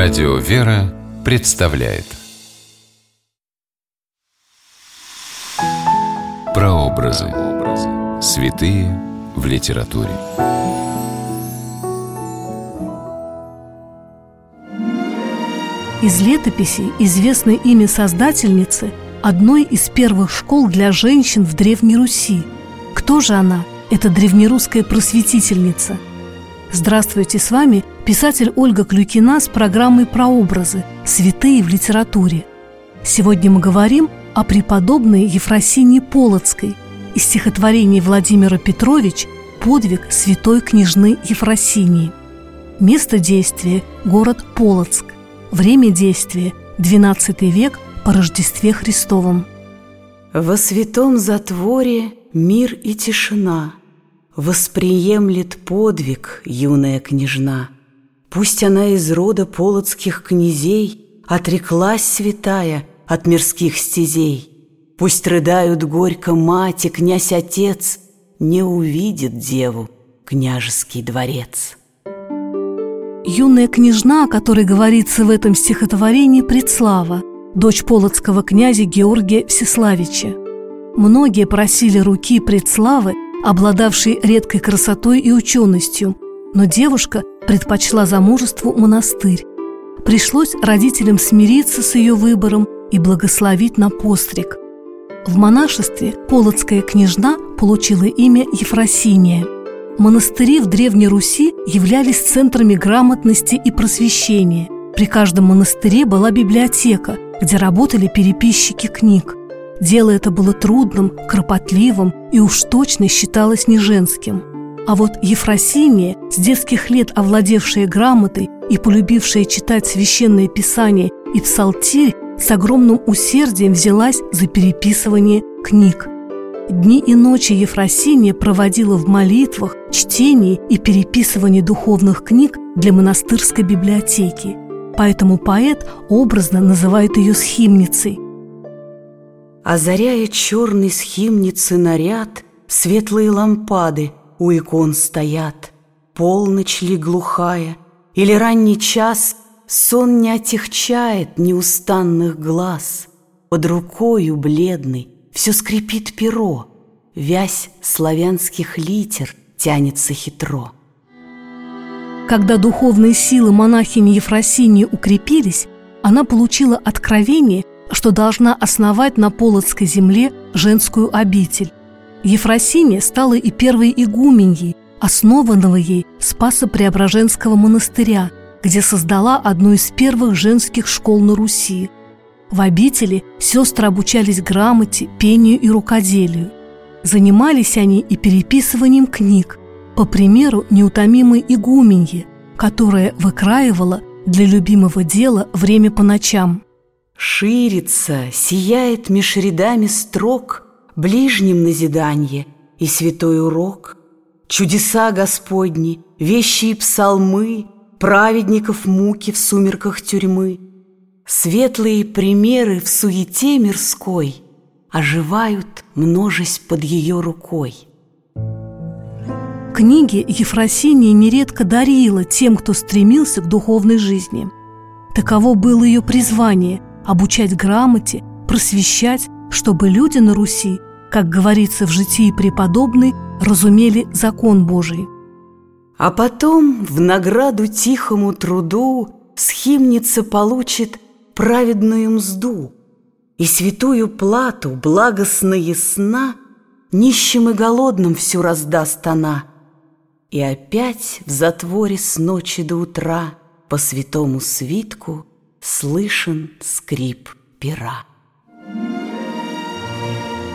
Радио «Вера» представляет Прообразы. Святые в литературе. Из летописи известно имя создательницы одной из первых школ для женщин в Древней Руси. Кто же она? Это древнерусская просветительница. Здравствуйте, с вами писатель Ольга Клюкина с программой «Прообразы. Святые в литературе». Сегодня мы говорим о преподобной Ефросинии Полоцкой из стихотворений Владимира Петрович «Подвиг святой княжны Ефросинии». Место действия – город Полоцк. Время действия – XII век по Рождестве Христовом. Во святом затворе мир и тишина Восприемлет подвиг юная княжна. Пусть она из рода полоцких князей Отреклась святая от мирских стезей. Пусть рыдают горько мать и князь-отец, Не увидит деву княжеский дворец. Юная княжна, о которой говорится в этом стихотворении, Предслава, дочь полоцкого князя Георгия Всеславича. Многие просили руки Предславы, обладавшей редкой красотой и ученостью, но девушка предпочла замужеству монастырь. Пришлось родителям смириться с ее выбором и благословить на постриг. В монашестве полоцкая княжна получила имя Ефросиния – Монастыри в Древней Руси являлись центрами грамотности и просвещения. При каждом монастыре была библиотека, где работали переписчики книг. Дело это было трудным, кропотливым и уж точно считалось не женским. А вот Ефросиния, с детских лет овладевшая грамотой и полюбившая читать священное писание и псалтирь, с огромным усердием взялась за переписывание книг – Дни и ночи Ефросиния проводила в молитвах, чтении и переписывании духовных книг для монастырской библиотеки. Поэтому поэт образно называет ее схимницей. Озаряя черный схимницы наряд, Светлые лампады у икон стоят. Полночь ли глухая или ранний час Сон не отягчает неустанных глаз. Под рукою бледный все скрипит перо, Вязь славянских литер тянется хитро. Когда духовные силы монахини Ефросинии укрепились, она получила откровение, что должна основать на Полоцкой земле женскую обитель. Ефросиния стала и первой игуменьей, основанного ей Спасо-Преображенского монастыря, где создала одну из первых женских школ на Руси – в обители сестры обучались грамоте, пению и рукоделию. Занимались они и переписыванием книг, по примеру неутомимой игуменьи, которая выкраивала для любимого дела время по ночам. Ширится, сияет меж рядами строк Ближним назиданье и святой урок. Чудеса Господни, вещи и псалмы, Праведников муки в сумерках тюрьмы — Светлые примеры в суете мирской Оживают, множесть под ее рукой. Книги Ефросиния нередко дарила тем, кто стремился к духовной жизни. Таково было ее призвание – обучать грамоте, просвещать, чтобы люди на Руси, как говорится в житии преподобной, разумели закон Божий. А потом в награду тихому труду схимница получит – праведную мзду И святую плату, благостно ясна, Нищим и голодным всю раздаст она. И опять в затворе с ночи до утра По святому свитку слышен скрип пера.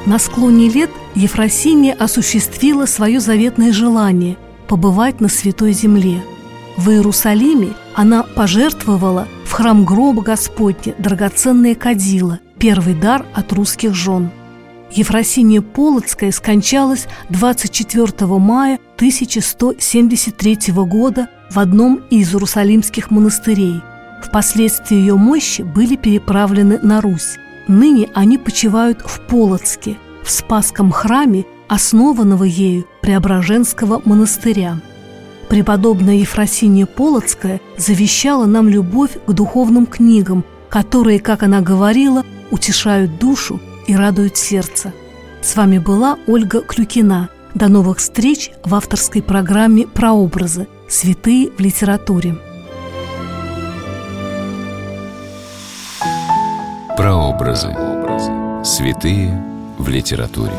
На склоне лет Ефросиния осуществила свое заветное желание – побывать на Святой Земле. В Иерусалиме она пожертвовала в храм гроба Господня драгоценные кадила, первый дар от русских жен. Ефросиния Полоцкая скончалась 24 мая 1173 года в одном из иерусалимских монастырей. Впоследствии ее мощи были переправлены на Русь. Ныне они почивают в Полоцке, в Спасском храме, основанного ею Преображенского монастыря – Преподобная Ефросиния Полоцкая завещала нам любовь к духовным книгам, которые, как она говорила, утешают душу и радуют сердце. С вами была Ольга Клюкина. До новых встреч в авторской программе «Прообразы. Святые в литературе». Прообразы. Святые в литературе.